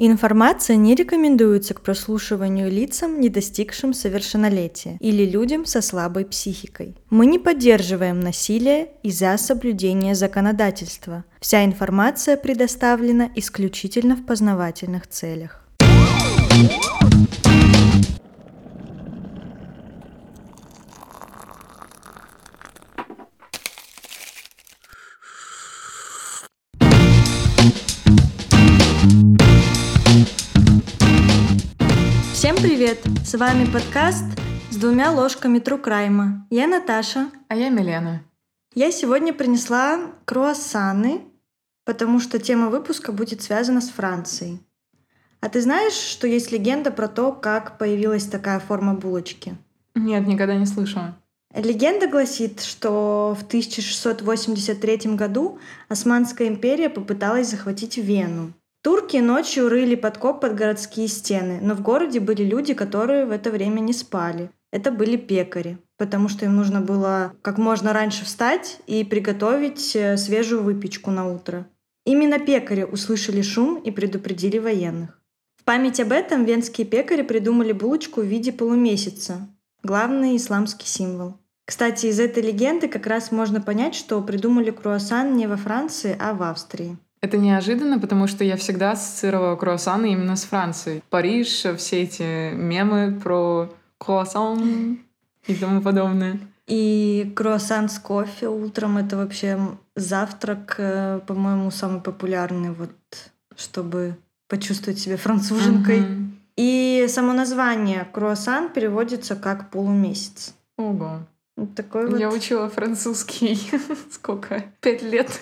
Информация не рекомендуется к прослушиванию лицам, не достигшим совершеннолетия, или людям со слабой психикой. Мы не поддерживаем насилие из-за соблюдения законодательства. Вся информация предоставлена исключительно в познавательных целях. Привет! С вами подкаст с двумя ложками Трукрайма. Я Наташа. А я Милена. Я сегодня принесла круассаны, потому что тема выпуска будет связана с Францией. А ты знаешь, что есть легенда про то, как появилась такая форма булочки? Нет, никогда не слышала. Легенда гласит, что в 1683 году Османская империя попыталась захватить Вену. Турки ночью рыли подкоп под городские стены, но в городе были люди, которые в это время не спали. Это были пекари, потому что им нужно было как можно раньше встать и приготовить э, свежую выпечку на утро. Именно пекари услышали шум и предупредили военных. В память об этом венские пекари придумали булочку в виде полумесяца, главный исламский символ. Кстати, из этой легенды как раз можно понять, что придумали круассан не во Франции, а в Австрии. Это неожиданно, потому что я всегда ассоциировала круассаны именно с Францией. Париж, все эти мемы про круассан и тому подобное. И круассан с кофе утром — это вообще завтрак, э, по-моему, самый популярный, вот, чтобы почувствовать себя француженкой. Мгм. И само название круассан переводится как полумесяц. Ого. Вот такой вот. Я учила французский сколько? Пять лет.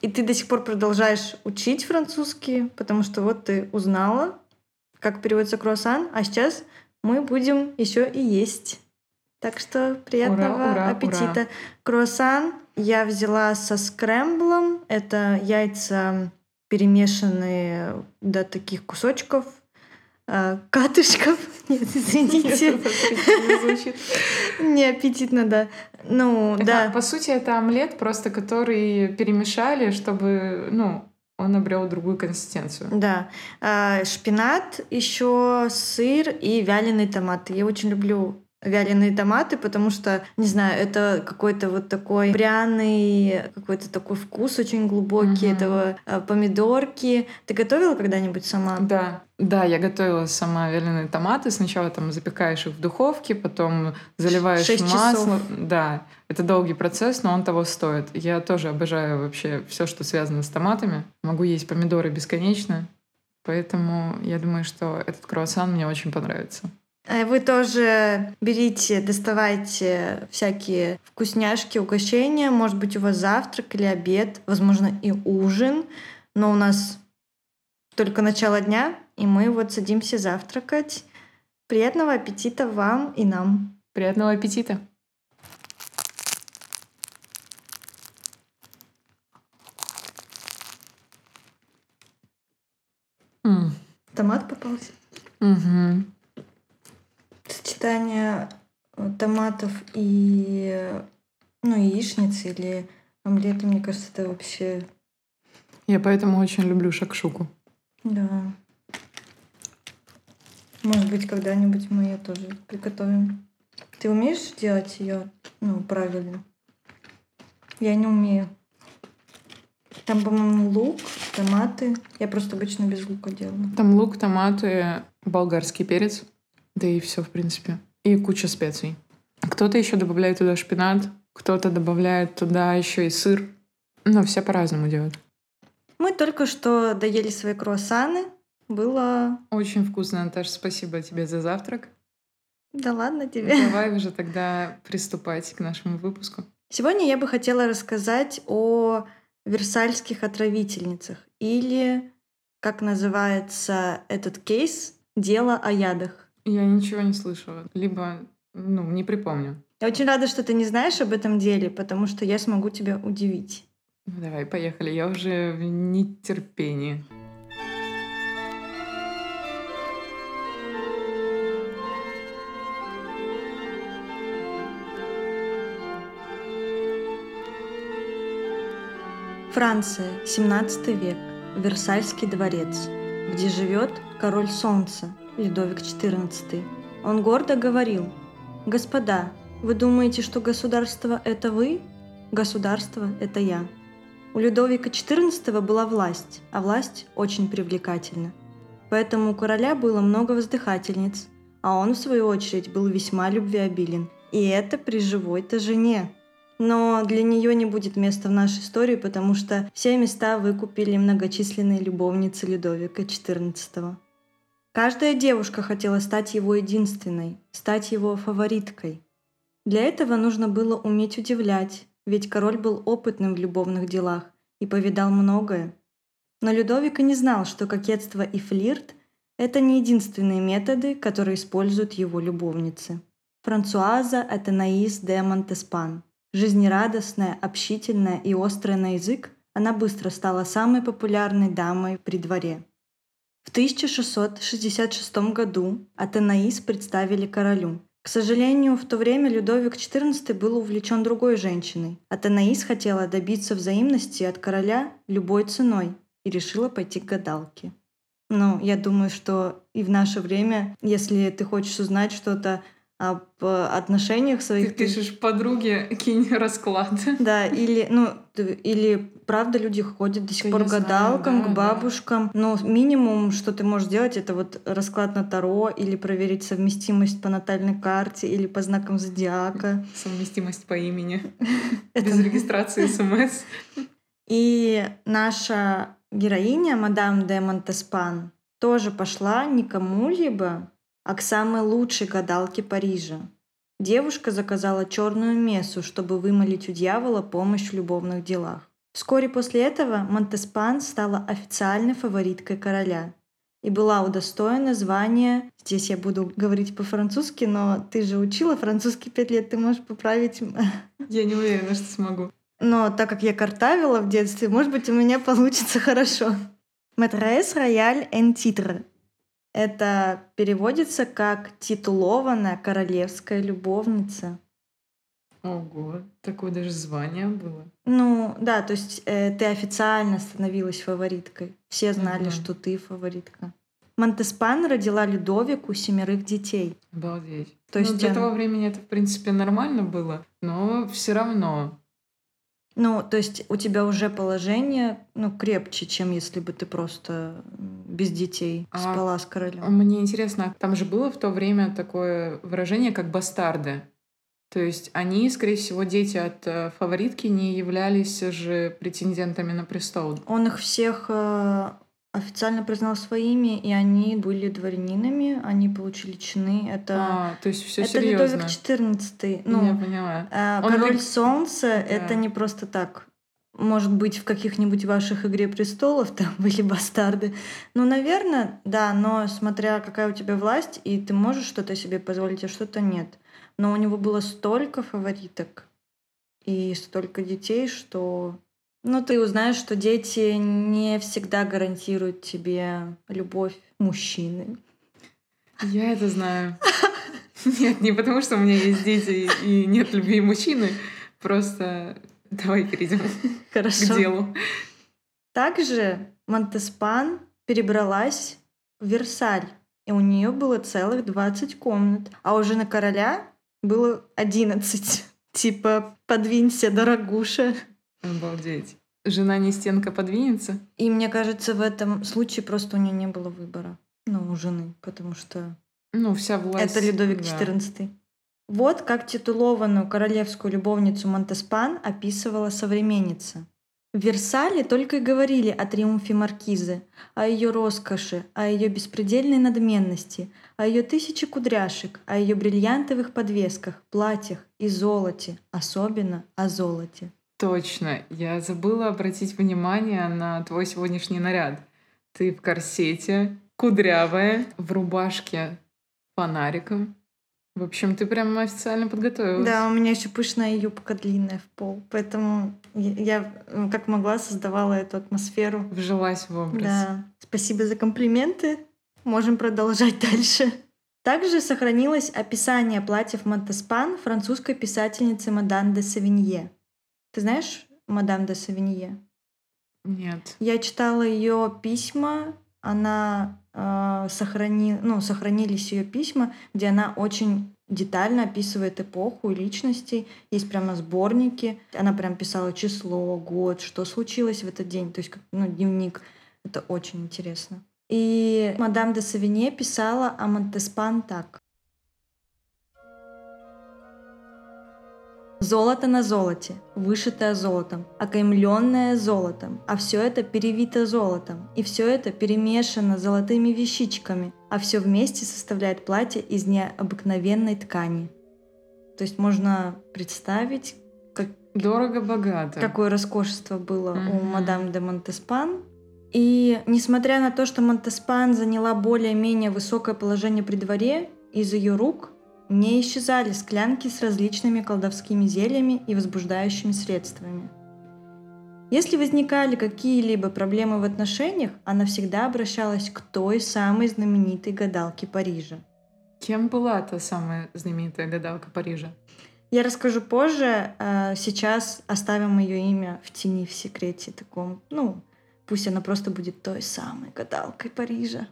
И ты до сих пор продолжаешь учить французский, потому что вот ты узнала, как переводится круассан, а сейчас мы будем еще и есть. Так что приятного Ура, ура, аппетита. ура. Круассан я взяла со скрэмблом. Это яйца перемешанные до таких кусочков, э, катышков. Нет, извините. Не аппетитно, да. Ну, да. По сути, это омлет, просто который перемешали, чтобы, ну, он обрел другую консистенцию. Да. А, Шпинат, еще сыр и вяленые томаты. Я очень люблю вяленые томаты, потому что, не знаю, это какой-то вот такой пряный, какой-то такой вкус очень глубокий Мгм. этого а, помидорки. Ты готовила когда-нибудь сама? Да, да, я готовила сама вяленые томаты. Сначала там запекаешь их в духовке, потом заливаешь Шесть масло. Да, это долгий процесс, но он того стоит. Я тоже обожаю вообще все, что связано с томатами. Могу есть помидоры бесконечно, поэтому я думаю, что этот круассан мне очень понравится. А Вы тоже берите, доставайте всякие вкусняшки, угощения. Может быть, у вас завтрак или обед, возможно, и ужин. Но у нас только начало дня, и мы вот садимся завтракать. Приятного аппетита вам и нам. Приятного аппетита! М, Томат попался. мгм. Сочетание э, томатов и ну, яичницы или омлета, мне кажется, это вообще... Я поэтому очень люблю шакшуку. Да. Может быть, когда-нибудь мы ее тоже приготовим. Ты умеешь делать ее, ну, правильно? Я не умею. Там, по-моему, лук, томаты. Я просто обычно без лука делаю. Там лук, томаты, болгарский перец, да и все, в принципе. И куча специй. Кто-то еще добавляет туда шпинат, кто-то добавляет туда еще и сыр. Но все по-разному делают. Мы только что доели свои круассаны. Было... Очень вкусно, Наташа. Спасибо тебе за завтрак. Да ладно тебе. Давай уже тогда приступать к нашему выпуску. Сегодня я бы хотела рассказать о версальских отравительницах или, как называется этот кейс, дело о ядах. Я ничего не слышала. Либо, ну, не припомню. Я очень рада, что ты не знаешь об этом деле, потому что я смогу тебя удивить. Ну, давай, поехали. Я уже в нетерпении. Франция, 17 век, Версальский дворец. где живет король солнца Людовик XIV. Он гордо говорил, «Господа, вы думаете, что государство – это вы? Государство – это я». У Людовика XIV была власть, а власть очень привлекательна. Поэтому у короля было много воздыхательниц, а он, в свою очередь, был весьма любвеобилен. И это при живой-то жене. Но для нее не будет места в нашей истории, потому что все места выкупили многочисленные любовницы Людовика XIV. Каждая девушка хотела стать его единственной, стать его фавориткой. Для этого нужно было уметь удивлять, ведь король был опытным в любовных делах и повидал многое. Но Людовик и не знал, что кокетство и флирт – это не единственные методы, которые используют его любовницы. Франсуаза Атенаис де Монтеспан – Жизнерадостная, общительная и острая на язык, она быстро стала самой популярной дамой при дворе. В 1666 году Атенаис представили королю. К сожалению, в то время Людовик XIV был увлечен другой женщиной. Атенаис хотела добиться взаимности от короля любой ценой и решила пойти к гадалке. Ну, я думаю, что и в наше время, если ты хочешь узнать что-то об отношениях своих. Ты пишешь подруге, кинь расклад. Да, или, ну, или правда люди ходят до сих да пор к гадалкам, да, к бабушкам. Да. Но минимум, что ты можешь сделать, это вот расклад на Таро или проверить совместимость по натальной карте или по знакам зодиака. Совместимость по имени. Без регистрации смс. И наша героиня, мадам де Монтеспан, тоже пошла не кому-либо, а к самой лучшей гадалке Парижа. Девушка заказала черную мессу, чтобы вымолить у дьявола помощь в любовных делах. Вскоре после этого Монтеспан стала официальной фавориткой короля и была удостоена звания, здесь я буду говорить по-французски, но ты же учила французский пять лет, ты можешь поправить. Я не уверена, что смогу. Но так как я картавила в детстве, может быть, у меня получится хорошо. Матрес рояль en titre это переводится как титулованная королевская любовница. Ого, такое даже звание было. Ну, да, то есть э, ты официально становилась фавориткой. Все знали, угу. что ты фаворитка. Монтеспан родила Людовику семерых детей. Обалдеть. То есть ну, для он... того времени это, в принципе, нормально было, но все равно ну, то есть у тебя уже положение ну, крепче, чем если бы ты просто без детей а спала с королем. Мне интересно, там же было в то время такое выражение, как бастарды. То есть они, скорее всего, дети от э, фаворитки не являлись же претендентами на престол. Он их всех э, официально признал своими, и они были дворянинами, они получили чины. Это, а, то есть все это серьезно. Людовик XIV. Ну, Я поняла. А, король ли... Солнца да. это не просто так. Может быть, в каких-нибудь ваших «Игре престолов» там были бастарды. Ну, наверное, да, но смотря какая у тебя власть, и ты можешь что-то себе позволить, а что-то нет. Но у него было столько фавориток и столько детей, что ну, ты узнаешь, что дети не всегда гарантируют тебе любовь мужчины. Я это знаю. Нет, не потому что у меня есть дети и нет любви мужчины. Просто давай перейдем Хорошо. к делу. Также Монтеспан перебралась в Версаль, и у нее было целых 20 комнат, а уже на короля было 11. Типа, подвинься, дорогуша. Обалдеть. Жена не стенка подвинется? И мне кажется, в этом случае просто у нее не было выбора. Ну, у жены, потому что... Ну, вся власть... Это Людовик XIV. Вот как титулованную королевскую любовницу Монтеспан описывала современница. В Версале только и говорили о триумфе маркизы, о ее роскоши, о ее беспредельной надменности, о ее тысяче кудряшек, о ее бриллиантовых подвесках, платьях и золоте, особенно о золоте. Точно. Я забыла обратить внимание на твой сегодняшний наряд. Ты в корсете, кудрявая, в рубашке фонариком. В общем, ты прям официально подготовилась. Да, у меня еще пышная юбка длинная в пол. Поэтому я как могла создавала эту атмосферу. Вжилась в образ. Да. Спасибо за комплименты. Можем продолжать дальше. Также сохранилось описание платьев Монтеспан французской писательницы Мадан де Савинье. Ты знаешь мадам де Савинье? Нет. Я читала ее письма она э, сохрани, ну, сохранились ее письма, где она очень детально описывает эпоху и личностей. Есть прямо сборники. Она прям писала число, год, что случилось в этот день. То есть, ну, дневник. Это очень интересно. И мадам де Савинье писала о Монтеспан так. Золото на золоте, вышитое золотом, окаймленное золотом, а все это перевито золотом, и все это перемешано золотыми вещичками, а все вместе составляет платье из необыкновенной ткани. То есть можно представить, как... Дорого-богато. Какое роскошество было mm-hmm. у мадам де Монтеспан. И несмотря на то, что Монтеспан заняла более-менее высокое положение при дворе, из ее рук не исчезали склянки с различными колдовскими зельями и возбуждающими средствами. Если возникали какие-либо проблемы в отношениях, она всегда обращалась к той самой знаменитой гадалке Парижа. Кем была та самая знаменитая гадалка Парижа? Я расскажу позже. А сейчас оставим ее имя в тени, в секрете таком. Ну, пусть она просто будет той самой гадалкой Парижа.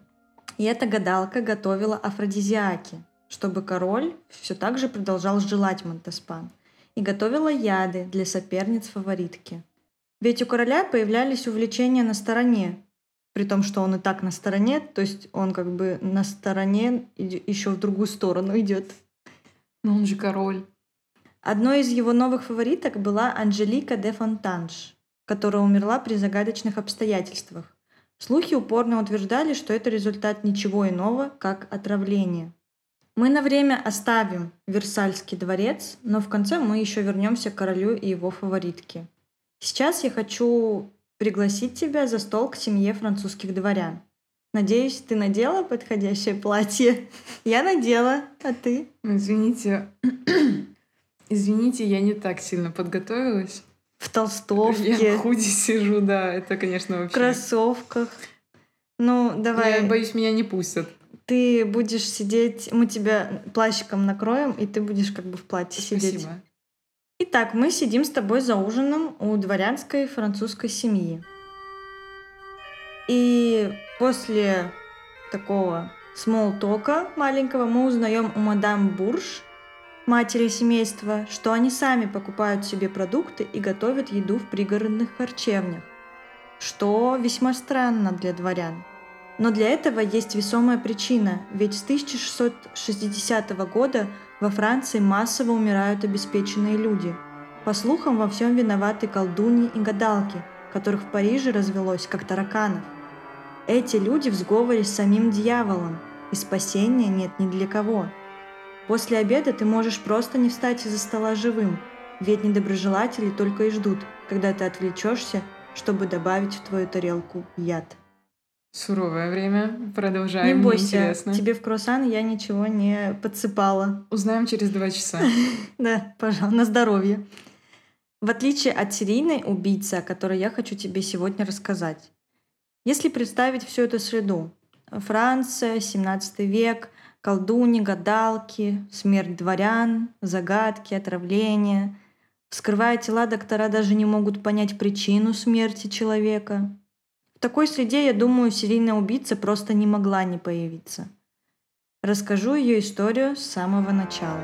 И эта гадалка готовила афродизиаки, чтобы король все так же продолжал желать Монтеспан, и готовила яды для соперниц фаворитки. Ведь у короля появлялись увлечения на стороне, при том, что он и так на стороне, то есть он как бы на стороне еще в другую сторону идет. Но он же король. Одной из его новых фавориток была Анжелика де Фонтанж, которая умерла при загадочных обстоятельствах. Слухи упорно утверждали, что это результат ничего иного, как отравление. Мы на время оставим Версальский дворец, но в конце мы еще вернемся к королю и его фаворитке. Сейчас я хочу пригласить тебя за стол к семье французских дворян. Надеюсь, ты надела подходящее платье. Я надела, а ты? Извините, извините, я не так сильно подготовилась. В толстовке. Я в худи сижу, да, это, конечно, вообще... В кроссовках. Ну, давай. Я боюсь, меня не пустят ты будешь сидеть, мы тебя плащиком накроем, и ты будешь как бы в платье Спасибо. сидеть. Итак, мы сидим с тобой за ужином у дворянской французской семьи. И после такого смолтока маленького мы узнаем у мадам Бурж, матери семейства, что они сами покупают себе продукты и готовят еду в пригородных харчевнях, что весьма странно для дворян – но для этого есть весомая причина, ведь с 1660 года во Франции массово умирают обеспеченные люди. По слухам, во всем виноваты колдуньи и гадалки, которых в Париже развелось, как тараканов. Эти люди в сговоре с самим дьяволом, и спасения нет ни для кого. После обеда ты можешь просто не встать из-за стола живым, ведь недоброжелатели только и ждут, когда ты отвлечешься, чтобы добавить в твою тарелку яд. Суровое время. Продолжаем. Не бойся, интересно. тебе в круассан я ничего не подсыпала. Узнаем через два часа. Да, пожалуйста, на здоровье. В отличие от серийной убийцы, о которой я хочу тебе сегодня рассказать. Если представить всю эту среду, Франция, 17 век, колдуни, гадалки, смерть дворян, загадки, отравления. Вскрывая тела, доктора даже не могут понять причину смерти человека. В такой среде, я думаю, серийная убийца просто не могла не появиться. Расскажу ее историю с самого начала.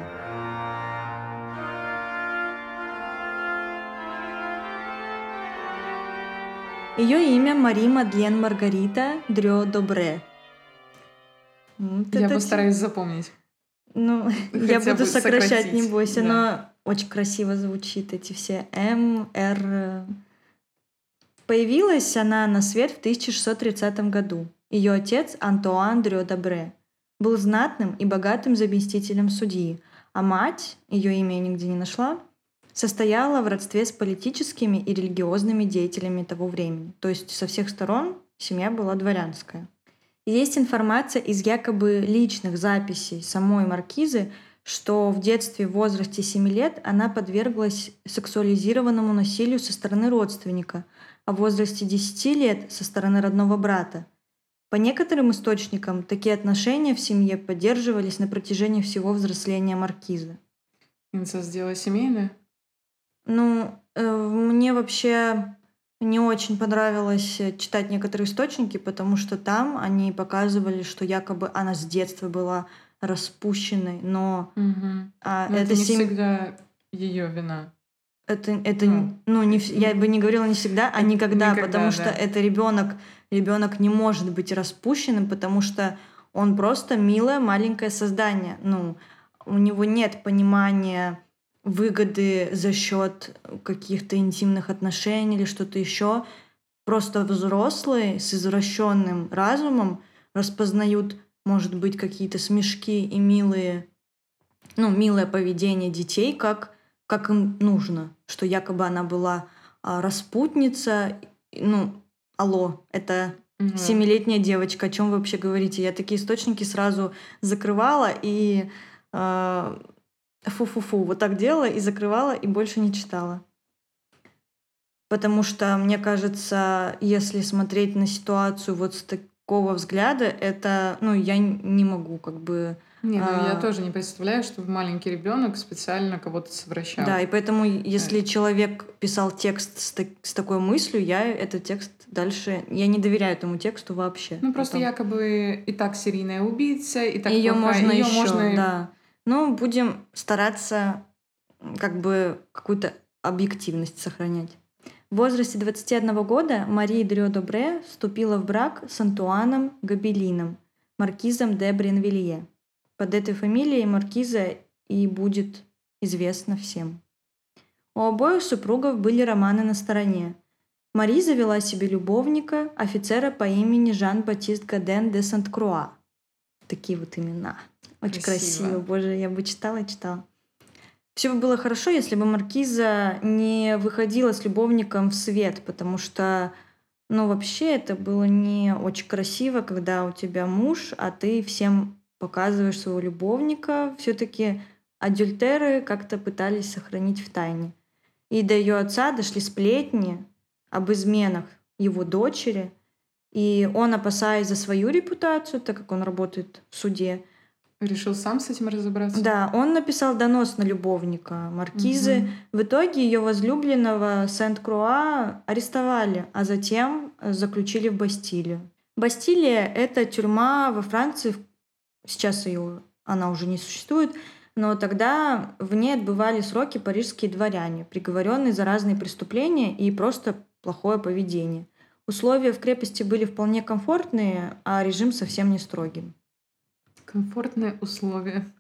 Ее имя Мари Мадлен Маргарита Дрё Добре. Вот я постараюсь запомнить. Ну, Хотя я буду сокращать, сократить. не бойся, да. но очень красиво звучит эти все М, Р, Появилась она на свет в 1630 году. Ее отец Антуан Дрё Дабре был знатным и богатым заместителем судьи, а мать, ее имя я нигде не нашла, состояла в родстве с политическими и религиозными деятелями того времени. То есть со всех сторон семья была дворянская. есть информация из якобы личных записей самой маркизы, что в детстве в возрасте 7 лет она подверглась сексуализированному насилию со стороны родственника – а в возрасте 10 лет со стороны родного брата. По некоторым источникам, такие отношения в семье поддерживались на протяжении всего взросления маркиза. Инцест дело семейное? Ну, э, мне вообще не очень понравилось э, читать некоторые источники, потому что там они показывали, что якобы она с детства была распущенной, но, угу. а, но это, это не сем... всегда ее вина. Это, это ну, ну не, я бы не говорила не всегда, а никогда, никогда потому да. что это ребенок. Ребенок не может быть распущенным, потому что он просто милое маленькое создание. Ну, у него нет понимания выгоды за счет каких-то интимных отношений или что-то еще. Просто взрослые с извращенным разумом распознают, может быть, какие-то смешки и милые, ну, милое поведение детей, как, как им нужно, что якобы она была а, распутница. Ну, алло, это семилетняя девочка, о чем вы вообще говорите? Я такие источники сразу закрывала и э, фу-фу-фу, вот так делала и закрывала, и больше не читала. Потому что, мне кажется, если смотреть на ситуацию вот с такого взгляда, это, ну, я не могу как бы... Не, ну а... я тоже не представляю, чтобы маленький ребенок специально кого-то совращал. Да, и поэтому, если да. человек писал текст с, так, с такой мыслью, я этот текст дальше... Я не доверяю этому тексту вообще. Ну, просто потом. якобы и так серийная убийца, и так Ее можно ее еще, можно... да. Но будем стараться как бы какую-то объективность сохранять. В возрасте 21 года Мария Дрё-Добре вступила в брак с Антуаном Габелином, маркизом де Бренвилье. Под этой фамилией маркиза и будет известна всем. У обоих супругов были романы на стороне. Мари завела себе любовника, офицера по имени Жан-Батист Гаден де Сент-Круа. Такие вот имена – очень красиво. красиво. Боже, я бы читала и читала. Все бы было хорошо, если бы Маркиза не выходила с любовником в свет, потому что, ну, вообще это было не очень красиво, когда у тебя муж, а ты всем показываешь своего любовника. Все-таки адюльтеры как-то пытались сохранить в тайне. И до ее отца дошли сплетни об изменах его дочери. И он, опасаясь за свою репутацию, так как он работает в суде, Решил сам с этим разобраться? Да, он написал донос на любовника Маркизы. Угу. В итоге ее возлюбленного Сент-Круа арестовали, а затем заключили в Бастилию. Бастилия — это тюрьма во Франции. Сейчас ее она уже не существует, но тогда в ней отбывали сроки парижские дворяне, приговоренные за разные преступления и просто плохое поведение. Условия в крепости были вполне комфортные, а режим совсем не строгим. Комфортные условия.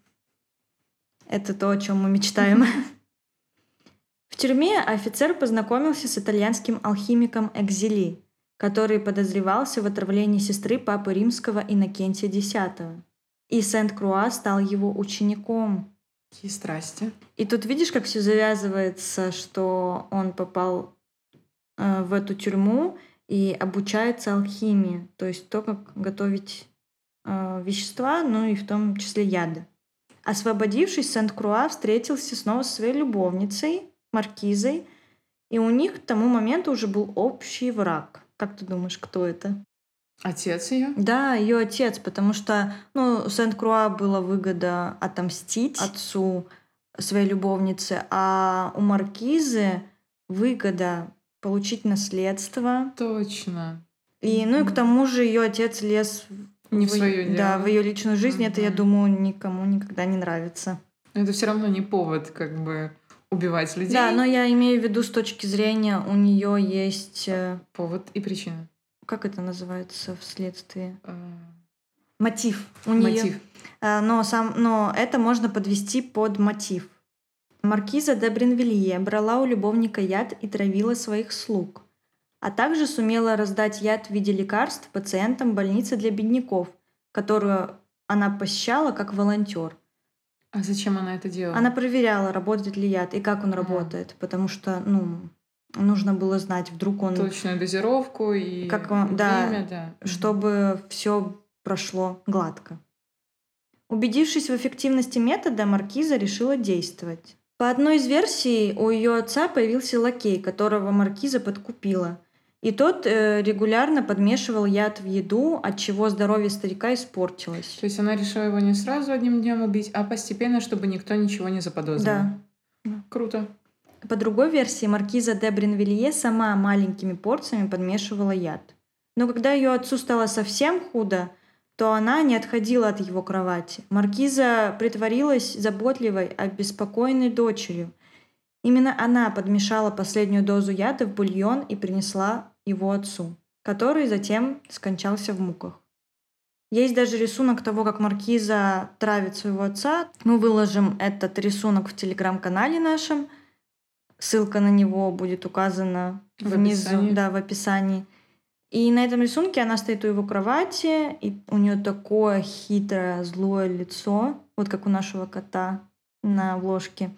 Это то, о чем мы мечтаем. В тюрьме офицер познакомился с итальянским алхимиком Экзели, который подозревался в отравлении сестры папы римского Иннокентия X. И Сент-Круа стал его учеником. Какие страсти. И тут видишь, как все завязывается, что он попал э, в эту тюрьму и обучается алхимии, то есть то, как готовить э, вещества, ну и в том числе яды. Освободившись, Сент-Круа встретился снова со своей любовницей, Маркизой, и у них к тому моменту уже был общий враг. Как ты думаешь, кто это? Отец ее? Да, ее отец, потому что ну, Сент-Круа было выгода отомстить отцу своей любовницы, а у Маркизы выгода получить наследство. Точно. И, ну и к тому же ее отец лез не в, в дело. Да, в ее личную жизнь. Mm-hmm. Это, я думаю, никому никогда не нравится. Но это все равно не повод, как бы убивать людей. Да, но я имею в виду с точки зрения у нее есть э, повод и причина. Как это называется в следствии? Uh... Мотив. У мотив. Нее. Э, но сам, но это можно подвести под мотив. Маркиза де Бренвилье брала у любовника яд и травила своих слуг а также сумела раздать яд в виде лекарств пациентам больницы для бедняков, которую она посещала как волонтер. А зачем она это делала? Она проверяла, работает ли яд и как он работает, потому что, ну, нужно было знать, вдруг он... Точную дозировку и как он, время, да, да. чтобы все прошло гладко. Убедившись в эффективности метода, Маркиза решила действовать. По одной из версий, у ее отца появился лакей, которого Маркиза подкупила – и тот э, регулярно подмешивал яд в еду, от чего здоровье старика испортилось. То есть она решила его не сразу одним днем убить, а постепенно, чтобы никто ничего не заподозрил. Да. Круто. По другой версии, маркиза де Бринвилье сама маленькими порциями подмешивала яд. Но когда ее отцу стало совсем худо, то она не отходила от его кровати. Маркиза притворилась заботливой, обеспокоенной дочерью. Именно она подмешала последнюю дозу яда в бульон и принесла его отцу, который затем скончался в муках. Есть даже рисунок того, как Маркиза травит своего отца. Мы выложим этот рисунок в телеграм-канале нашем. Ссылка на него будет указана в внизу, описании. да, в описании. И на этом рисунке она стоит у его кровати, и у нее такое хитрое, злое лицо, вот как у нашего кота на обложке.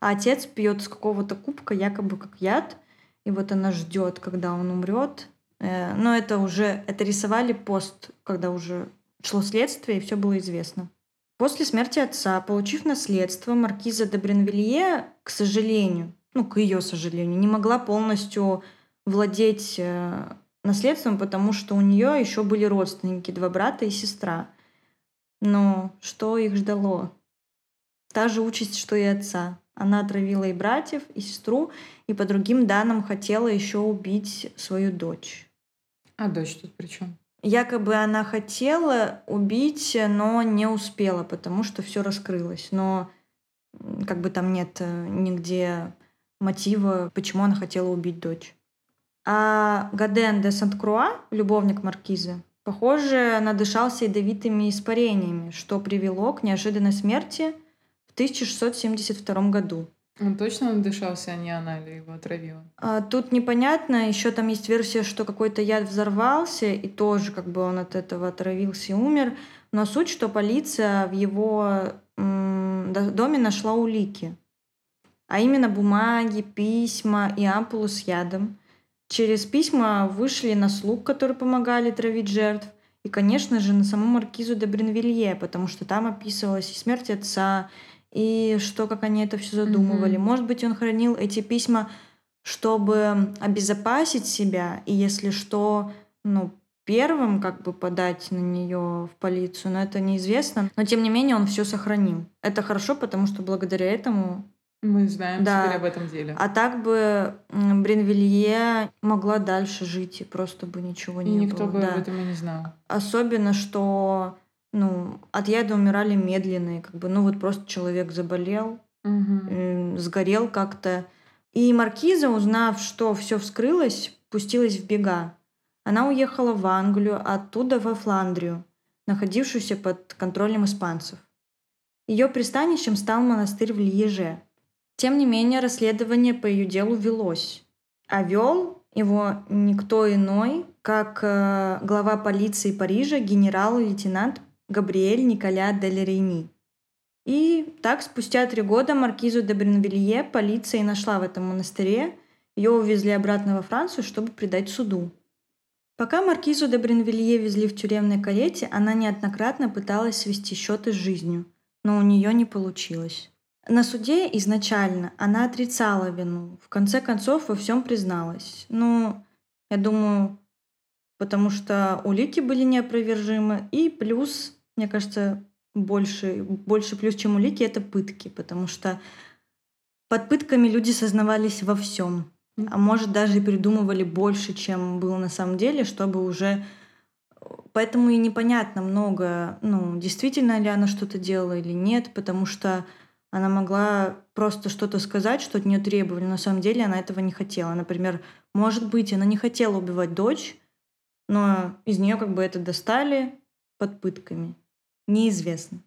А отец пьет с какого-то кубка, якобы как яд, и вот она ждет, когда он умрет. Э, но это уже, это рисовали пост, когда уже шло следствие, и все было известно. После смерти отца, получив наследство, маркиза де Бренвилье, к сожалению, ну, к ее сожалению, не могла полностью владеть э, наследством, потому что у нее еще были родственники, два брата и сестра. Но что их ждало? Та же участь, что и отца. Она отравила и братьев, и сестру, и по другим данным хотела еще убить свою дочь. А дочь тут при чем? Якобы она хотела убить, но не успела, потому что все раскрылось. Но как бы там нет э, нигде мотива, почему она хотела убить дочь. А Гаден де Сант-Круа, любовник маркизы, похоже, надышался ядовитыми испарениями, что привело к неожиданной смерти в 1672 году. Он точно надышался, а не она или его отравила? А, тут непонятно. Еще там есть версия, что какой-то яд взорвался, и тоже как бы он от этого отравился и умер. Но суть, что полиция в его доме нашла улики. А именно бумаги, письма и ампулы с ядом. Через письма вышли на слуг, которые помогали травить жертв, и, конечно же, на саму маркизу де Бринвилье, потому что там описывалась и смерть отца, и что, как они это все задумывали. Mm-hmm. Может быть, он хранил эти письма, чтобы обезопасить себя, и если что, ну, первым как бы подать на нее в полицию, но это неизвестно. Но тем не менее он все сохранил. Это хорошо, потому что благодаря этому мы знаем да. теперь об этом деле. А так бы Бринвилье могла дальше жить, и просто бы ничего и не никто было. бы да. об этом и не знал. Особенно, что ну, от яда умирали медленные, как бы, ну вот просто человек заболел, угу. сгорел как-то. И маркиза, узнав, что все вскрылось, пустилась в бега. Она уехала в Англию, оттуда во Фландрию, находившуюся под контролем испанцев. Ее пристанищем стал монастырь в Льеже. Тем не менее, расследование по ее делу велось. А вел его никто иной, как э, глава полиции Парижа генерал-лейтенант Габриэль Николя Дель Рейни. И так, спустя три года маркизу де Бренвилье полиция нашла в этом монастыре. Ее увезли обратно во Францию, чтобы предать суду. Пока маркизу де Бренвилье везли в тюремной карете, она неоднократно пыталась свести счеты с жизнью, но у нее не получилось. На суде изначально она отрицала вину. В конце концов, во всем призналась. Ну, я думаю, потому что улики были неопровержимы. И плюс, мне кажется, больше, больше плюс, чем улики, это пытки. Потому что под пытками люди сознавались во всем. А может, даже и придумывали больше, чем было на самом деле, чтобы уже Поэтому и непонятно много, ну, действительно ли она что-то делала или нет, потому что она могла просто что-то сказать, что от нее требовали. На самом деле она этого не хотела. Например, может быть, она не хотела убивать дочь, но из нее как бы это достали под пытками. Неизвестно.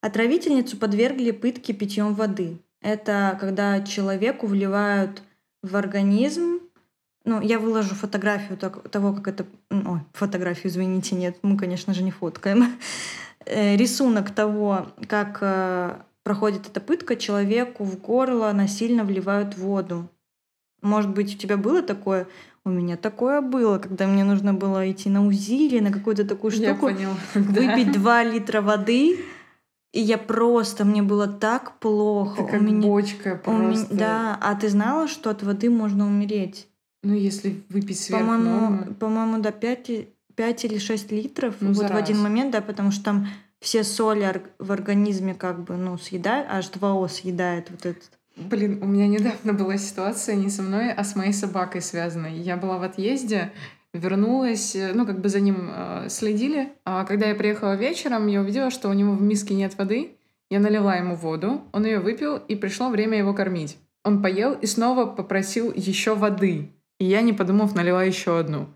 Отравительницу подвергли пытке питьем воды. Это когда человеку вливают в организм ну, я выложу фотографию того, как это... Ой, фотографию, извините, нет, мы, конечно же, не фоткаем. Э, рисунок того, как э, проходит эта пытка, человеку в горло насильно вливают воду. Может быть, у тебя было такое? У меня такое было, когда мне нужно было идти на УЗИ или на какую-то такую штуку, я понял. выпить 2 литра воды, и я просто, мне было так плохо. Это как у меня, бочка просто. Меня, да, а ты знала, что от воды можно умереть? Ну, если выпить сверх по-моему. По-моему, да, 5, 5 или 6 литров ну, вот в один момент, да, потому что там все соли в организме как бы, ну, съедают, H2O съедает вот этот. Блин, у меня недавно была ситуация не со мной, а с моей собакой связанной. Я была в отъезде, вернулась, э, ну, как бы за ним э, следили. А когда я приехала вечером, я увидела, что у него в миске нет воды. Я налила ему воду, он ее выпил, и пришло время его кормить. Он поел и снова попросил еще воды. И я, не подумав, налила еще одну.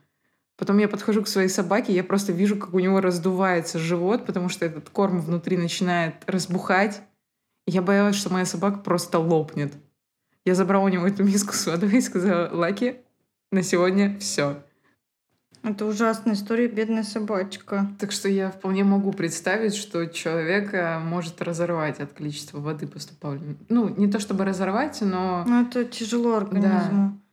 Потом я подхожу к своей собаке, я просто вижу, как у него раздувается живот, потому что этот корм внутри начинает разбухать. Я боялась, что моя собака просто лопнет. Я забрала у него эту миску с водой и сказала, Лаки, на сегодня все. Это ужасная история, бедная собачка. Так что я вполне могу представить, что человека может разорвать от количества воды поступавшей. Ну, не то чтобы разорвать, но... Ну, это тяжело организму. Да.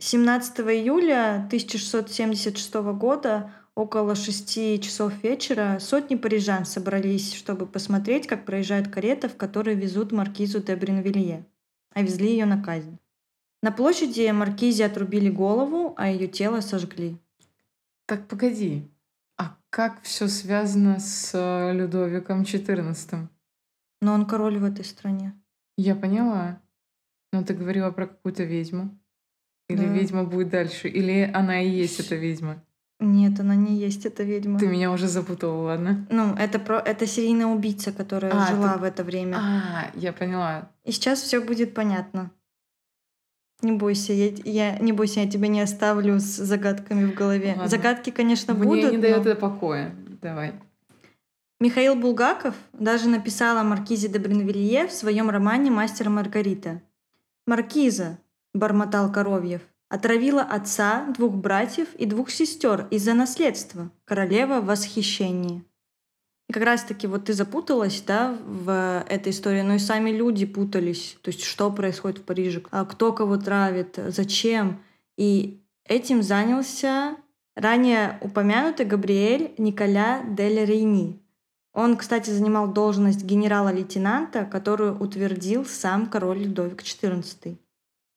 17 июля 1676 года около 6 часов вечера сотни парижан собрались, чтобы посмотреть, как проезжает карета, в которой везут маркизу де Бринвилье, а везли ее на казнь. На площади маркизе отрубили голову, а ее тело сожгли. Так погоди, а как все связано с э, Людовиком XIV? Но он король в этой стране. Я поняла. Но ты говорила про какую-то ведьму. Или да. ведьма будет дальше? Или она и есть эта ведьма? Нет, она не есть эта ведьма. Ты меня уже запутала, ладно? Ну, это про это серийная убийца, которая а, жила ты... в это время. А, я поняла. И сейчас все будет понятно. Не бойся, я, я не бойся, я тебя не оставлю с загадками в голове. Ладно. Загадки, конечно, Мне будут. Мне не дает но... это покоя. Давай. Михаил Булгаков даже написал о маркизе де Бринвилье в своем романе «Мастер Маргарита». «Маркиза», — бормотал Коровьев, — отравила отца, двух братьев и двух сестер из-за наследства. Королева в восхищении. И как раз-таки вот ты запуталась, да, в этой истории, но и сами люди путались. То есть что происходит в Париже, а кто кого травит, зачем. И этим занялся ранее упомянутый Габриэль Николя дель Рейни. Он, кстати, занимал должность генерала-лейтенанта, которую утвердил сам король Людовик XIV.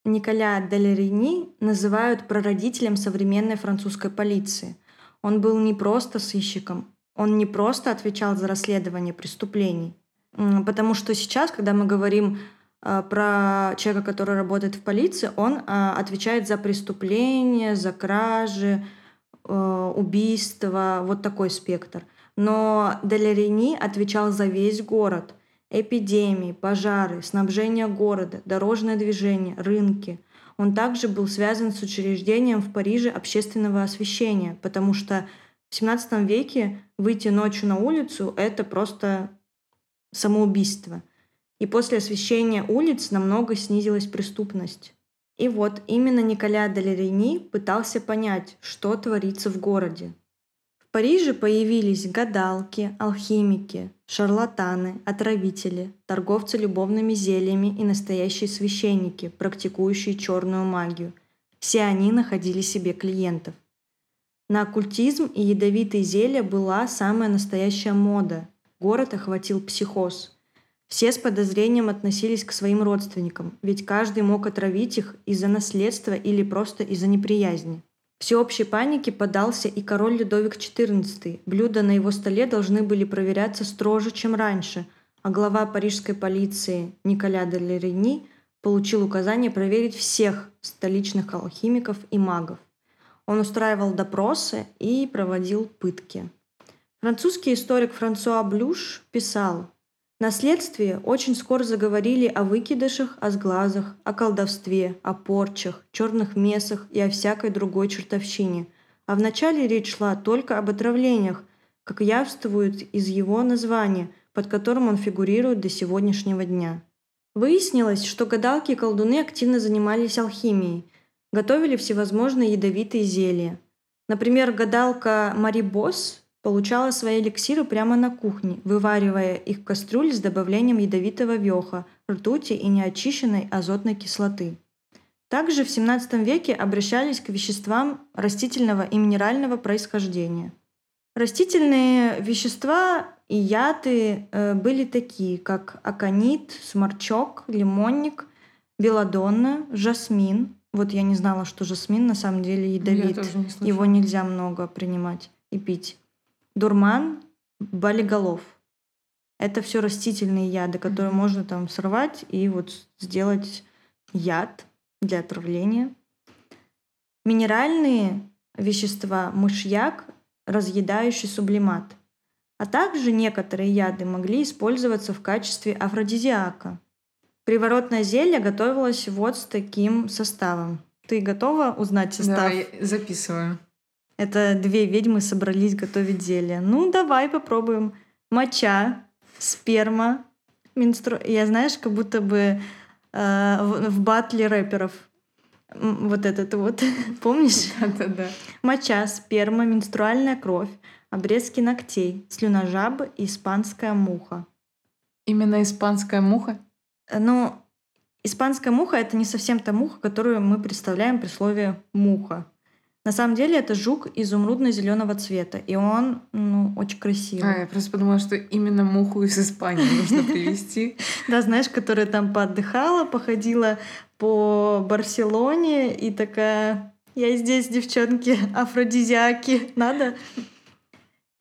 Николя дель Рейни называют прародителем современной французской полиции. Он был не просто сыщиком, он не просто отвечал за расследование преступлений. Потому что сейчас, когда мы говорим э, про человека, который работает в полиции, он э, отвечает за преступления, за кражи, э, убийства, вот такой спектр. Но Делерини отвечал за весь город. Эпидемии, пожары, снабжение города, дорожное движение, рынки. Он также был связан с учреждением в Париже общественного освещения, потому что в XVII веке выйти ночью на улицу — это просто самоубийство. И после освещения улиц намного снизилась преступность. И вот именно Николя Далерини пытался понять, что творится в городе. Париже появились гадалки, алхимики, шарлатаны, отравители, торговцы любовными зельями и настоящие священники, практикующие черную магию. Все они находили себе клиентов. На оккультизм и ядовитые зелья была самая настоящая мода. Город охватил психоз. Все с подозрением относились к своим родственникам, ведь каждый мог отравить их из-за наследства или просто из-за неприязни. Всеобщей панике подался и король Людовик XIV. Блюда на его столе должны были проверяться строже, чем раньше, а глава парижской полиции Николя де Лерени получил указание проверить всех столичных алхимиков и магов. Он устраивал допросы и проводил пытки. Французский историк Франсуа Блюш писал, «На следствии очень скоро заговорили о выкидышах, о сглазах, о колдовстве, о порчах, черных месах и о всякой другой чертовщине. А вначале речь шла только об отравлениях, как явствует из его названия, под которым он фигурирует до сегодняшнего дня. Выяснилось, что гадалки и колдуны активно занимались алхимией, готовили всевозможные ядовитые зелья. Например, гадалка Мари Босс получала свои эликсиры прямо на кухне, вываривая их в кастрюле с добавлением ядовитого веха, ртути и неочищенной азотной кислоты. Также в XVII веке обращались к веществам растительного и минерального происхождения. Растительные вещества и яды э, были такие, как аконит, сморчок, лимонник, белладонна, жасмин, вот я не знала, что жасмин на самом деле ядовит. Его нельзя много принимать и пить. Дурман, болиголов. Это все растительные яды, которые можно там сорвать и вот сделать яд для отравления. Минеральные вещества – мышьяк, разъедающий сублимат. А также некоторые яды могли использоваться в качестве афродизиака. Приворотное зелье готовилось вот с таким составом. Ты готова узнать состав? Давай, записываю. Это две ведьмы собрались готовить зелье. Ну, давай попробуем. Моча, сперма, менстру... Я, знаешь, как будто бы э, в, в батле рэперов. Вот этот вот, помнишь? Да-да-да. Моча, сперма, менструальная кровь, обрезки ногтей, слюна жабы и испанская муха. Именно испанская муха? Э, ну, испанская муха — это не совсем та муха, которую мы представляем при слове «муха». На самом деле это жук изумрудно-зеленого цвета, и он ну, очень красивый. А, я просто подумала, что именно муху из Испании нужно привезти. Да, знаешь, которая там поотдыхала, походила по Барселоне и такая, я здесь, девчонки, афродизиаки, надо?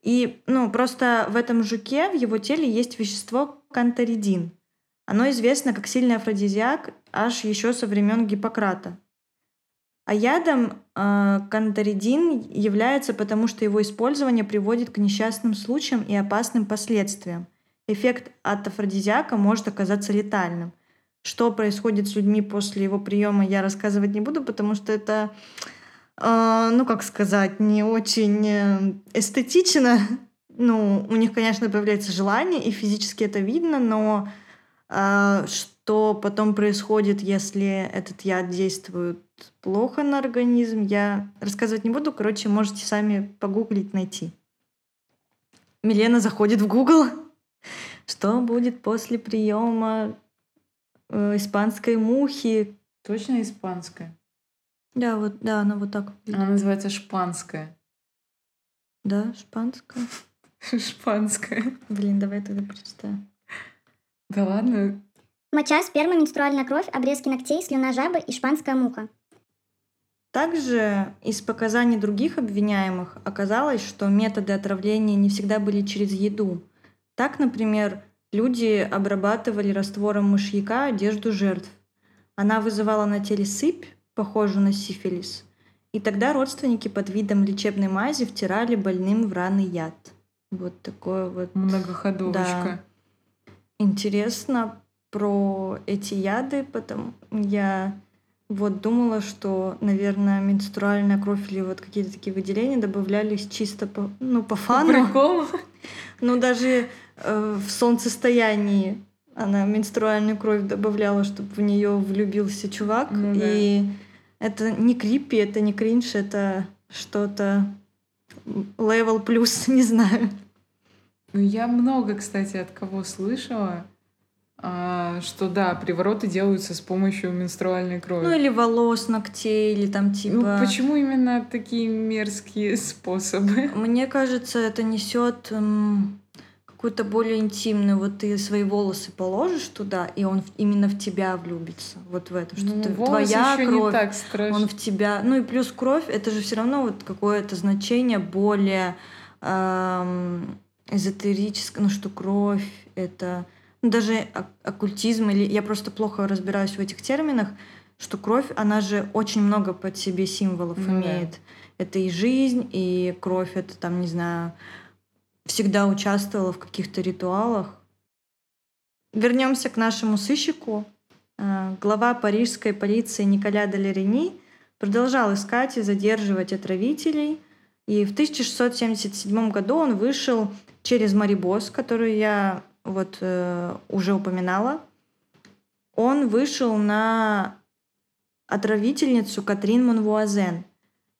И, ну, просто в этом жуке, в его теле есть вещество канторидин. Оно известно как сильный афродизиак аж еще со времен Гиппократа. А ядом э, канторидин является потому, что его использование приводит к несчастным случаям и опасным последствиям. Эффект от афродизиака может оказаться летальным. Что происходит с людьми после его приема, я рассказывать не буду, потому что это, э, ну как сказать, не очень э, эстетично. Ну, у них, конечно, появляется желание, и физически это видно, но э, что потом происходит, если этот яд действует плохо на организм, я рассказывать не буду. Короче, можете сами погуглить, найти. Милена заходит в Google. Что будет после приема э, испанской мухи? Точно испанская? Да, вот, да, она вот так. Она называется шпанская. Да, шпанская. Шпанская. Блин, давай тогда прочитаю. Да ладно. Моча, сперма, менструальная кровь, обрезки ногтей, слюна жабы и шпанская муха. Также из показаний других обвиняемых оказалось, что методы отравления не всегда были через еду. Так, например, люди обрабатывали раствором мышьяка одежду жертв. Она вызывала на теле сыпь, похожую на сифилис, и тогда родственники под видом лечебной мази втирали больным в раны яд. Вот такое вот... Многоходовочка. Да. Интересно про эти яды, потому я вот думала, что, наверное, менструальная кровь или вот какие-то такие выделения добавлялись чисто по, ну, по фану. По приколу? Ну, даже э, в солнцестоянии она менструальную кровь добавляла, чтобы в нее влюбился чувак. Ну, да. И это не creepy, это не кринж, это что-то level плюс, не знаю. Ну, я много, кстати, от кого слышала, а, что да, привороты делаются с помощью менструальной крови. Ну или волос, ногтей, или там типа... Ну почему именно такие мерзкие способы? Мне кажется, это несет эм, какую-то более интимную. Вот ты свои волосы положишь туда, и он именно в тебя влюбится. Вот в это, что ну, ты, твоя еще кровь, не так страшно. он в тебя. Ну и плюс кровь, это же все равно вот какое-то значение более эм, эзотерическое, ну что кровь это даже оккультизм, или я просто плохо разбираюсь в этих терминах, что кровь, она же очень много под себе символов ну, имеет. Это и жизнь, и кровь, это там, не знаю, всегда участвовала в каких-то ритуалах. Вернемся к нашему сыщику. А, глава парижской полиции Николя Далерини продолжал искать и задерживать отравителей. И в 1677 году он вышел через Марибос, которую я вот э, уже упоминала, он вышел на отравительницу Катрин Монвуазен.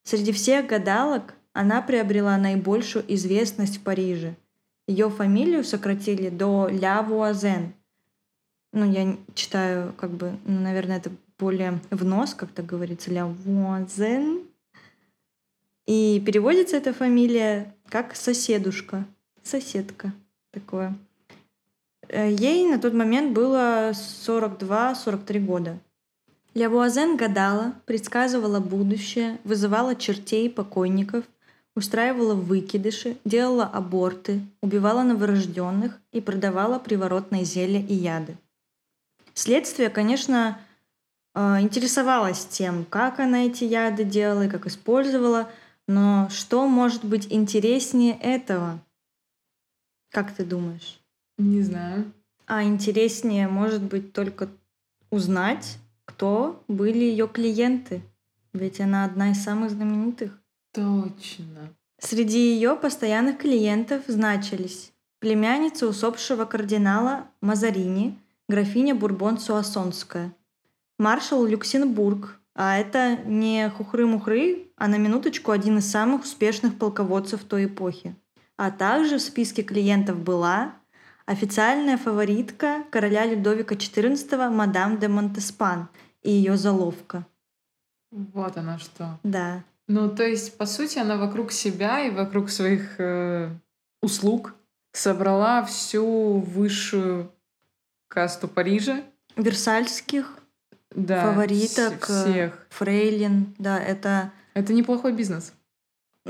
Среди всех гадалок она приобрела наибольшую известность в Париже. Ее фамилию сократили до Ля Вуазен. Ну, я читаю, как бы, ну, наверное, это более в нос, как так говорится, Ля Вуазен. И переводится эта фамилия как соседушка, соседка такое. Э, ей на тот момент было 42-43 года. Лявуазен гадала, предсказывала будущее, вызывала чертей, покойников, устраивала выкидыши, делала аборты, убивала новорожденных и продавала приворотные зелья и яды. Следствие, конечно, э, интересовалось тем, как она эти яды делала и как использовала, но что может быть интереснее этого? Как ты думаешь? Не знаю. А интереснее может быть только узнать, кто были ее клиенты. Ведь она одна из самых знаменитых. Точно. Среди ее постоянных клиентов значились племянница усопшего кардинала Мазарини, графиня Бурбон-Суассонская, маршал Люксембург, а это не хухры-мухры, а на минуточку один из самых успешных полководцев той эпохи. А также в списке клиентов была официальная фаворитка короля Людовика XIV мадам де Монтеспан и ее заловка. Вот она что. Да. Ну, то есть, по сути, она вокруг себя и вокруг своих э, услуг собрала всю высшую касту Парижа. Версальских Да, фавориток, вс- всех. фрейлин, да, это Это неплохой бизнес.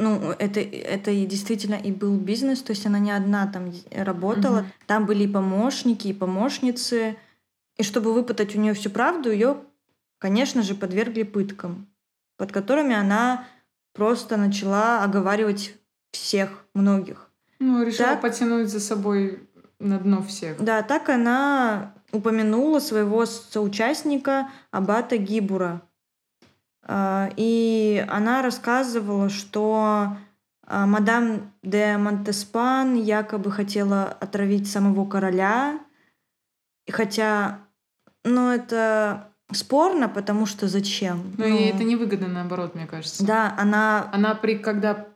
Ну, это, это и действительно и был бизнес, то есть она не одна там работала. Мгм. Там были и помощники, и помощницы. И чтобы выпытать у нее всю правду, ее, конечно же, подвергли пыткам, под которыми она просто начала оговаривать всех, многих. Ну, решила Так. потянуть за собой на дно всех. Да, так она упомянула своего соучастника Абата Гибура. А, И она рассказывала, что а, мадам де Монтеспан якобы хотела отравить самого короля. И Хотя, ну, это спорно, потому что зачем? Но Ну, ей это невыгодно, наоборот, мне кажется. Да, она Она при, когда,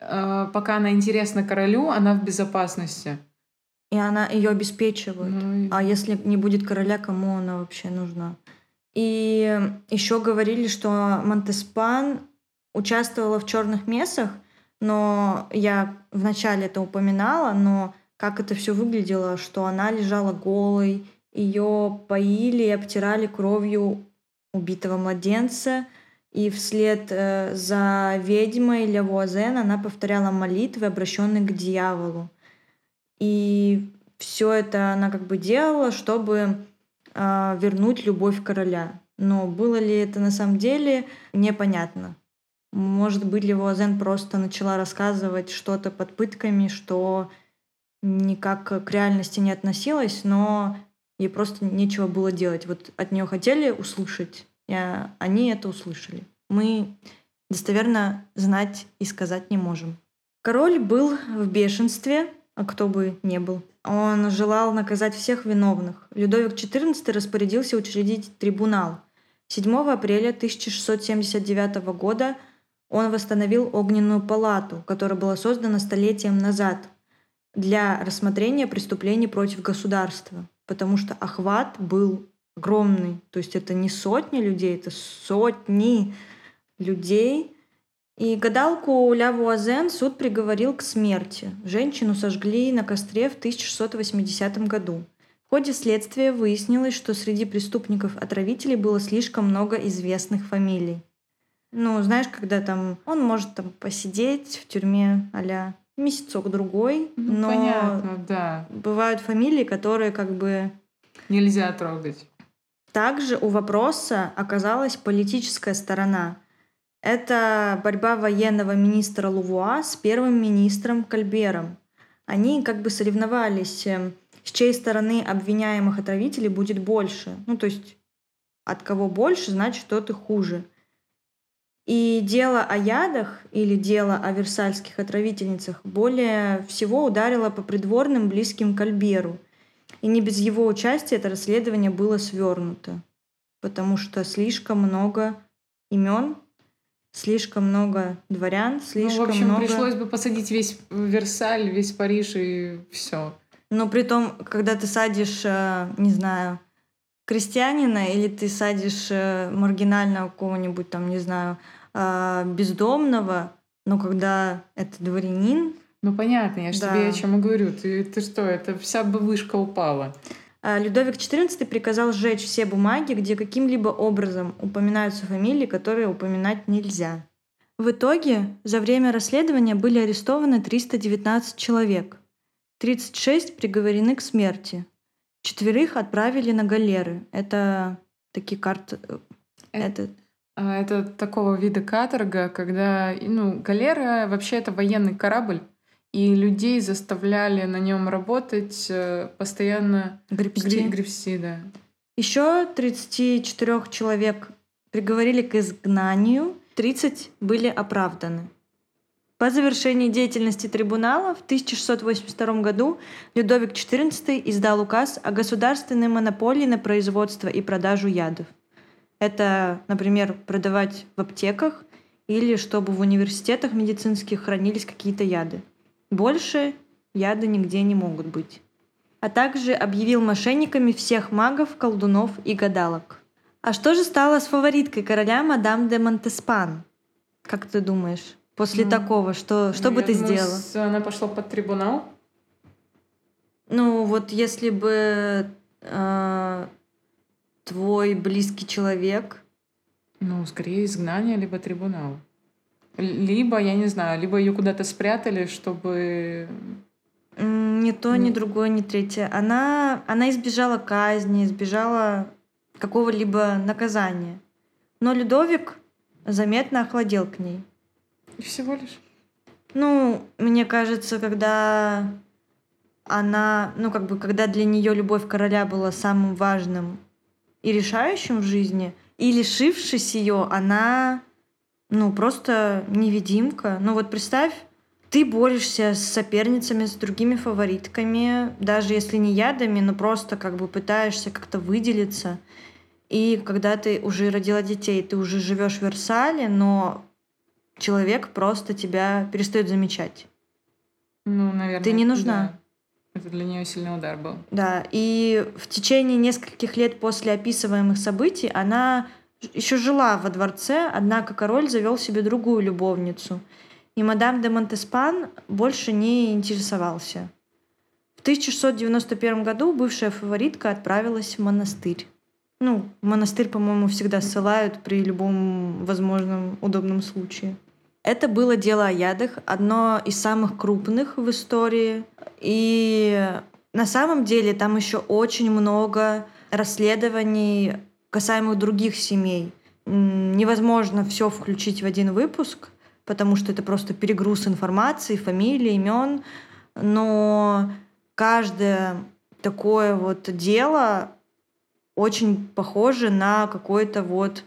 э, пока она интересна королю, она в безопасности. и она ее обеспечивает. Ну, и- А если не будет короля, кому она вообще нужна? И еще говорили, что Монтеспан участвовала в черных месах, но я вначале это упоминала, но как это все выглядело, что она лежала голой, ее поили и обтирали кровью убитого младенца, и вслед э, за ведьмой Лявуазен она повторяла молитвы, обращенные к дьяволу. И все это она как бы делала, чтобы а, вернуть любовь короля. Но было ли это на самом деле, непонятно. Может быть, Левуазен просто начала рассказывать что-то под пытками, что никак к реальности не относилось, но ей просто нечего было делать. Вот от нее хотели услышать, и а, они это услышали. Мы достоверно знать и сказать не можем. Король был в бешенстве, а кто бы не был. Он желал наказать всех виновных. Людовик XIV распорядился учредить трибунал. 7 апреля 1679 года он восстановил Огненную палату, которая была создана столетием назад для рассмотрения преступлений против государства, потому что охват был огромный. То есть это не сотни людей, это сотни людей, и гадалку Лявуазен суд приговорил к смерти. Женщину сожгли на костре в 1680 году. В ходе следствия выяснилось, что среди преступников-отравителей было слишком много известных фамилий. Ну, знаешь, когда там он может там посидеть в тюрьме а месяцок-другой, Ну, но понятно, да. бывают фамилии, которые как бы Нельзя трогать. Также у вопроса оказалась политическая сторона. Это борьба военного министра Лувуа с первым министром Кальбером. Они как бы соревновались, э, с чьей стороны обвиняемых отравителей будет больше. Ну, то есть от кого больше, значит, тот и хуже. И дело о ядах или дело о версальских отравительницах более всего ударило по придворным, близким к Альберу. И не без его участия это расследование было свернуто, потому что слишком много имен, слишком много дворян, Ну, слишком в общем, много... пришлось бы посадить весь Версаль, весь Париж и все. Но при том, когда ты садишь, э, не знаю, крестьянина или ты садишь э, маргинального какого-нибудь там, не знаю, э, бездомного, но когда это дворянин, Ну, понятно, я же Да. тебе о чем и говорю. Ты, ты что, это вся бы вышка упала. А Людовик XIV приказал сжечь все бумаги, где каким-либо образом упоминаются фамилии, которые упоминать нельзя. В итоге за время расследования были арестованы 319 человек. 36 приговорены к смерти. Четверых отправили на галеры. Это такие карты... Э, это... А, это такого вида каторга, когда, ну, галера вообще это военный корабль, и людей заставляли на нем работать э, постоянно гребсти. гребсти, да. Еще 34 человек приговорили к изгнанию, 30 были оправданы. По завершении деятельности трибунала в 1682 году Людовик XIV издал указ о государственной монополии на производство и продажу ядов. Это, например, продавать в аптеках или чтобы в университетах медицинских хранились какие-то яды. Больше яды нигде не могут быть. А также объявил мошенниками всех магов, колдунов и гадалок. А что же стало с фавориткой короля мадам де Монтеспан? Как ты думаешь? После mm. такого, что, что ну, бы ты думаю, сделала? Она пошла под трибунал. Ну, вот если бы э, твой близкий человек. Ну, скорее изгнание, либо трибунал. Либо, я не знаю, либо ее куда-то спрятали, чтобы... Ни то, ни другое, ни третье. Она, она избежала казни, избежала какого-либо наказания. Но Людовик заметно охладел к ней. И всего лишь? Ну, мне кажется, когда она, ну, как бы, когда для нее любовь короля была самым важным и решающим в жизни, и лишившись ее, она, ну, просто невидимка. Ну, вот представь, ты борешься с соперницами, с другими фаворитками, даже если не ядами, но просто как бы пытаешься как-то выделиться. И когда ты уже родила детей, ты уже живешь в Версале, но человек просто тебя перестает замечать. Ну, наверное. Ты не нужна. Да. Это для нее сильный удар был. Да, и в течение нескольких лет после описываемых событий она еще жила во дворце, однако король завел себе другую любовницу. И мадам де Монтеспан больше не интересовался. В 1691 году бывшая фаворитка отправилась в монастырь. Ну, монастырь, по-моему, всегда ссылают при любом возможном удобном случае. Это было дело о ядах, одно из самых крупных в истории. И на самом деле там еще очень много расследований касаемых других семей. Невозможно все включить в один выпуск, потому что это просто перегруз информации, фамилии, имен. Но каждое такое вот дело очень похоже на какой-то вот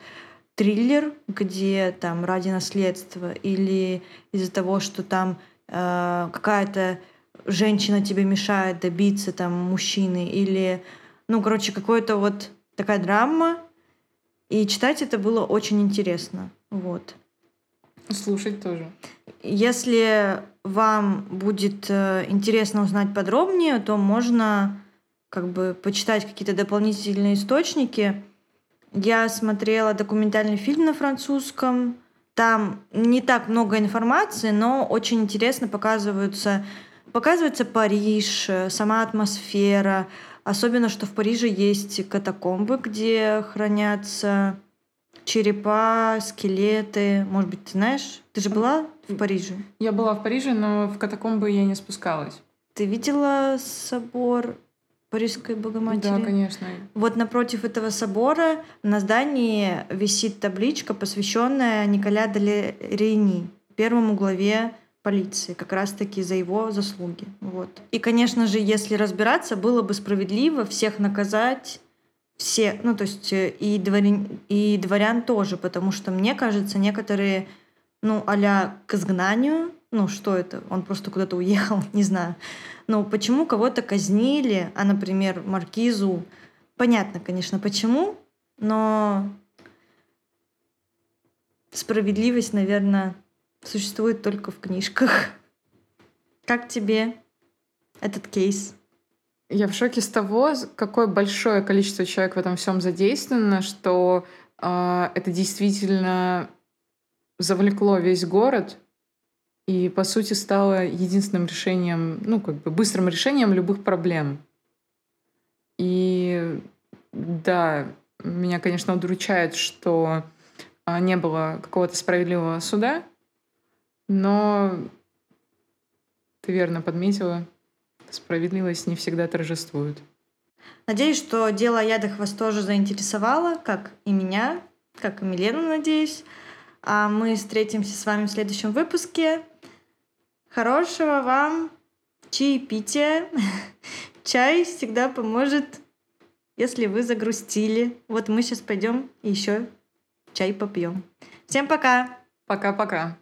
триллер, где там ради наследства или из-за того, что там э, какая-то женщина тебе мешает добиться там мужчины или, ну, короче, какой-то вот такая драма. И читать это было очень интересно. Вот. Слушать тоже. Если вам будет э, интересно узнать подробнее, то можно как бы почитать какие-то дополнительные источники. Я смотрела документальный фильм на французском. Там не так много информации, но очень интересно показываются, показывается Париж, сама атмосфера. Особенно, что в Париже есть катакомбы, где хранятся черепа, скелеты. Может быть, ты знаешь? Ты же была в Париже? Я была в Париже, но в катакомбы я не спускалась. Ты видела собор Парижской Богоматери. Да, конечно. Вот напротив этого собора на здании висит табличка, посвященная Николя де Рейни, первому главе полиции, как раз-таки за его заслуги. Вот. И, конечно же, если разбираться, было бы справедливо всех наказать, все, ну, то есть э, и, дворян, и дворян тоже, потому что, мне кажется, некоторые, ну, а к изгнанию ну, что это? Он просто куда-то уехал, не знаю. Но почему кого-то казнили, а, например, маркизу? Понятно, конечно, почему, но справедливость, наверное, существует только в книжках. Как тебе этот кейс? Я в шоке с того, какое большое количество человек в этом всем задействовано, что э, это действительно завлекло весь город, и, по сути, стало единственным решением, ну, как бы быстрым решением любых проблем. И да, меня, конечно, удручает, что а, не было какого-то справедливого суда, Но ты верно подметила, справедливость не всегда торжествует. Надеюсь, что дело ядах вас тоже заинтересовало, как и меня, как и Милену, надеюсь. А мы встретимся с вами в следующем выпуске. Хорошего вам чаепития. Чай всегда поможет, если вы загрустили. Вот мы сейчас пойдем и еще чай попьем. Всем пока! Пока-пока.